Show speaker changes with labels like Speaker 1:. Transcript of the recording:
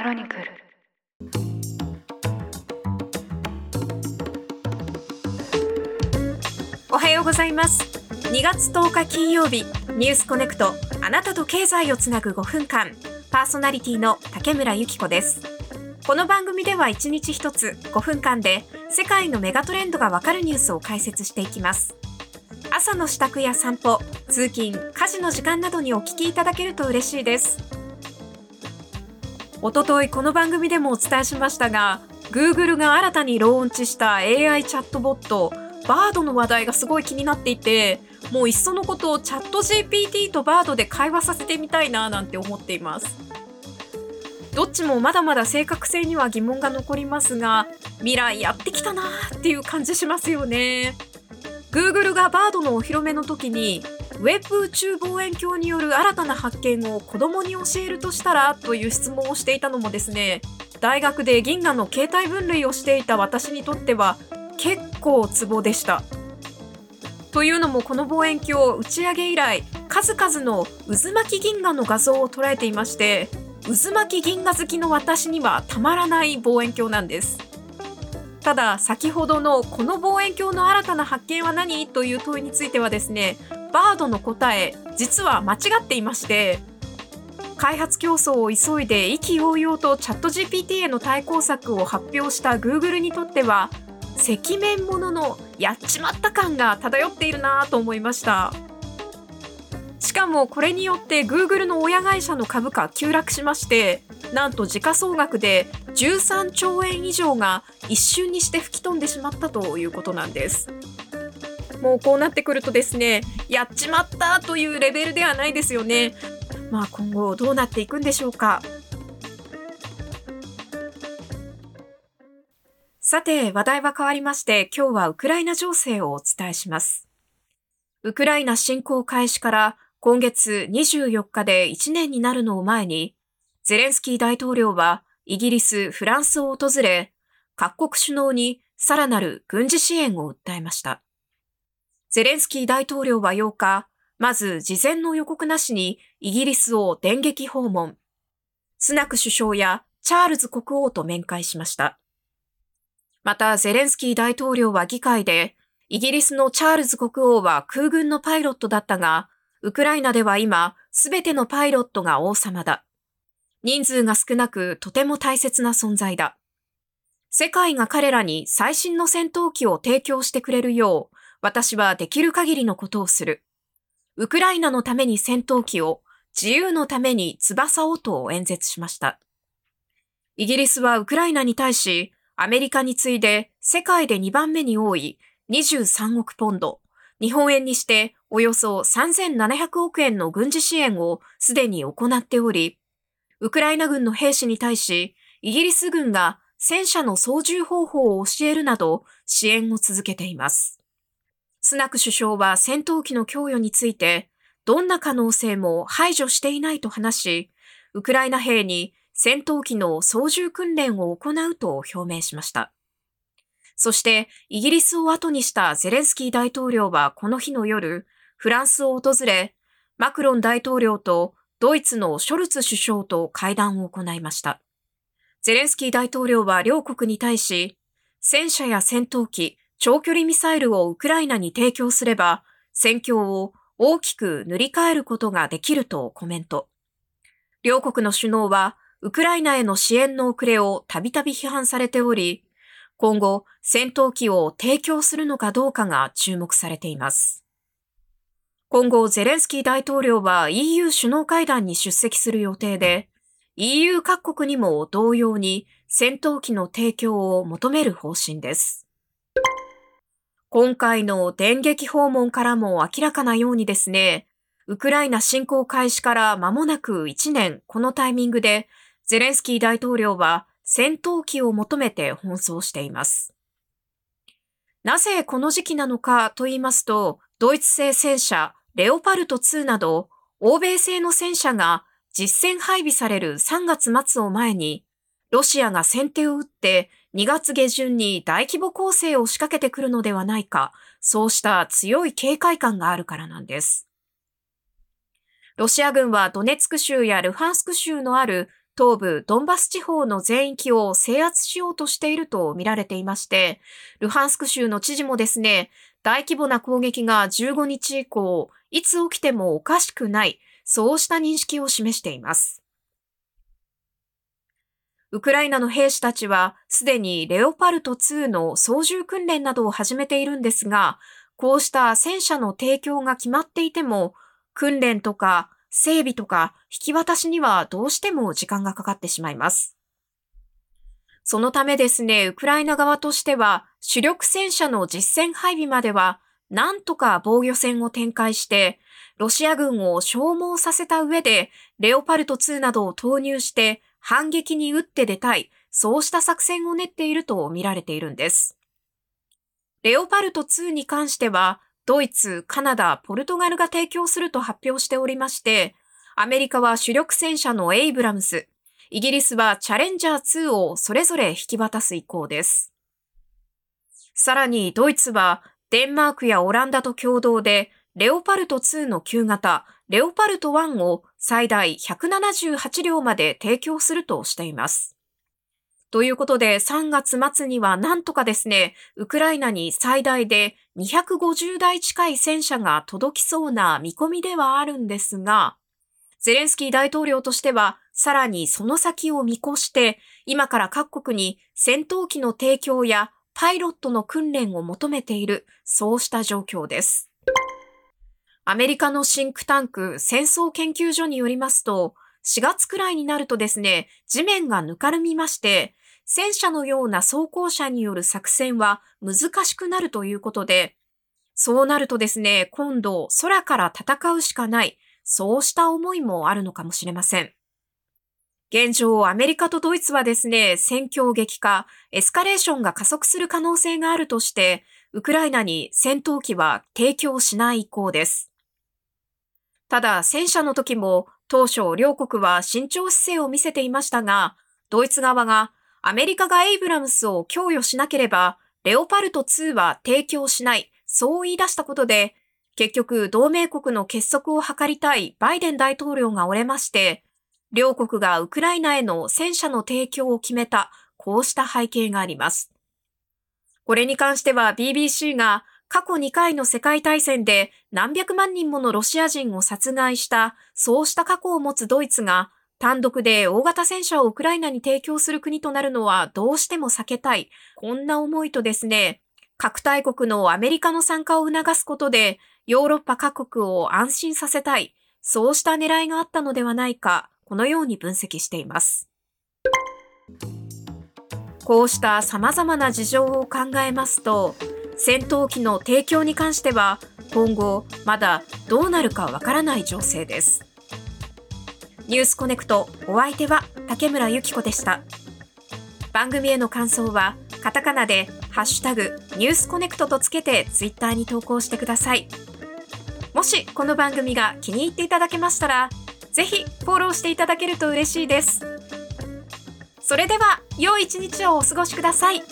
Speaker 1: クロニクル。
Speaker 2: おはようございます。2月10日金曜日ニュースコネクトあなたと経済をつなぐ5分間。パーソナリティの竹村由紀子です。この番組では1日1つ5分間で世界のメガトレンドがわかるニュースを解説していきます。朝の支度や散歩通勤家事の時間などにお聞きいただけると嬉しいです。おとといこの番組でもお伝えしましたが Google が新たにローンチした AI チャットボットバードの話題がすごい気になっていてもういっそのことをチャット GPT とバードで会話させてみたいななんて思っています。どっちもまだまだ正確性には疑問が残りますが未来やってきたなーっていう感じしますよね。Google がバードのお披露目の時にウェブ宇宙望遠鏡による新たな発見を子供に教えるとしたらという質問をしていたのもですね大学で銀河の形態分類をしていた私にとっては結構ツボでした。というのもこの望遠鏡打ち上げ以来数々の渦巻き銀河の画像を捉えていまして渦巻き銀河好きの私にはたまらない望遠鏡なんです。ただ先ほどのこの望遠鏡の新たな発見は何という問いについてはですねバードの答え実は間違っていまして開発競争を急いで意気揚々とチャット GPT への対抗策を発表した Google にとっては赤面もののやっちまった感が漂っているなと思いました。しかもこれによって Google の親会社の株価急落しましてなんと時価総額で13兆円以上が一瞬にして吹き飛んでしまったということなんです。もうこうなってくるとですねやっちまったというレベルではないですよね。まあ今後どうなっていくんでしょうか。さて話題は変わりまして今日はウクライナ情勢をお伝えします。ウクライナ侵攻開始から今月24日で1年になるのを前にゼレンスキー大統領はイギリス、フランスを訪れ各国首脳にさらなる軍事支援を訴えましたゼレンスキー大統領は8日、まず事前の予告なしにイギリスを電撃訪問。スナク首相やチャールズ国王と面会しました。また、ゼレンスキー大統領は議会で、イギリスのチャールズ国王は空軍のパイロットだったが、ウクライナでは今、すべてのパイロットが王様だ。人数が少なくとても大切な存在だ。世界が彼らに最新の戦闘機を提供してくれるよう、私はできる限りのことをする。ウクライナのために戦闘機を、自由のために翼をと演説しました。イギリスはウクライナに対し、アメリカに次いで世界で2番目に多い23億ポンド、日本円にしておよそ3700億円の軍事支援をすでに行っており、ウクライナ軍の兵士に対し、イギリス軍が戦車の操縦方法を教えるなど支援を続けています。スナク首相は戦闘機の供与について、どんな可能性も排除していないと話し、ウクライナ兵に戦闘機の操縦訓練を行うと表明しました。そして、イギリスを後にしたゼレンスキー大統領はこの日の夜、フランスを訪れ、マクロン大統領とドイツのショルツ首相と会談を行いました。ゼレンスキー大統領は両国に対し、戦車や戦闘機、長距離ミサイルをウクライナに提供すれば、戦況を大きく塗り替えることができるとコメント。両国の首脳は、ウクライナへの支援の遅れをたびたび批判されており、今後、戦闘機を提供するのかどうかが注目されています。今後、ゼレンスキー大統領は EU 首脳会談に出席する予定で、EU 各国にも同様に戦闘機の提供を求める方針です。今回の電撃訪問からも明らかなようにですね、ウクライナ侵攻開始から間もなく1年、このタイミングで、ゼレンスキー大統領は戦闘機を求めて奔走しています。なぜこの時期なのかと言いますと、ドイツ製戦車レオパルト2など、欧米製の戦車が実戦配備される3月末を前に、ロシアが先手を打って2月下旬に大規模攻勢を仕掛けてくるのではないか、そうした強い警戒感があるからなんです。ロシア軍はドネツク州やルハンスク州のある東部ドンバス地方の全域を制圧しようとしていると見られていまして、ルハンスク州の知事もですね、大規模な攻撃が15日以降、いつ起きてもおかしくない、そうした認識を示しています。ウクライナの兵士たちはすでにレオパルト2の操縦訓練などを始めているんですが、こうした戦車の提供が決まっていても、訓練とか整備とか引き渡しにはどうしても時間がかかってしまいます。そのためですね、ウクライナ側としては主力戦車の実戦配備まではなんとか防御戦を展開して、ロシア軍を消耗させた上で、レオパルト2などを投入して反撃に打って出たい、そうした作戦を練っていると見られているんです。レオパルト2に関しては、ドイツ、カナダ、ポルトガルが提供すると発表しておりまして、アメリカは主力戦車のエイブラムス、イギリスはチャレンジャー2をそれぞれ引き渡す意向です。さらにドイツはデンマークやオランダと共同でレオパルト2の旧型、レオパルト1を最大178両まで提供するとしています。ということで3月末にはなんとかですね、ウクライナに最大で250台近い戦車が届きそうな見込みではあるんですが、ゼレンスキー大統領としてはさらにその先を見越して、今から各国に戦闘機の提供やパイロットの訓練を求めている、そうした状況です。アメリカのシンクタンク戦争研究所によりますと、4月くらいになるとですね、地面がぬかるみまして、戦車のような装甲車による作戦は難しくなるということで、そうなるとですね、今度空から戦うしかない、そうした思いもあるのかもしれません。現状、アメリカとドイツはですね、戦況激化、エスカレーションが加速する可能性があるとして、ウクライナに戦闘機は提供しない意向です。ただ、戦車の時も当初両国は慎重姿勢を見せていましたが、ドイツ側がアメリカがエイブラムスを供与しなければ、レオパルト2は提供しない、そう言い出したことで、結局同盟国の結束を図りたいバイデン大統領が折れまして、両国がウクライナへの戦車の提供を決めた、こうした背景があります。これに関しては BBC が過去2回の世界大戦で何百万人ものロシア人を殺害した、そうした過去を持つドイツが単独で大型戦車をウクライナに提供する国となるのはどうしても避けたい。こんな思いとですね、核大国のアメリカの参加を促すことでヨーロッパ各国を安心させたい。そうした狙いがあったのではないか。このように分析しています。こうした様々な事情を考えますと、戦闘機の提供に関しては今後まだどうなるかわからない情勢です。ニュースコネクトお相手は竹村由紀子でした。番組への感想はカタカナでハッシュタグニュースコネクトとつけてツイッターに投稿してください。もしこの番組が気に入っていただけましたらぜひフォローしていただけると嬉しいです。それでは良い一日をお過ごしください。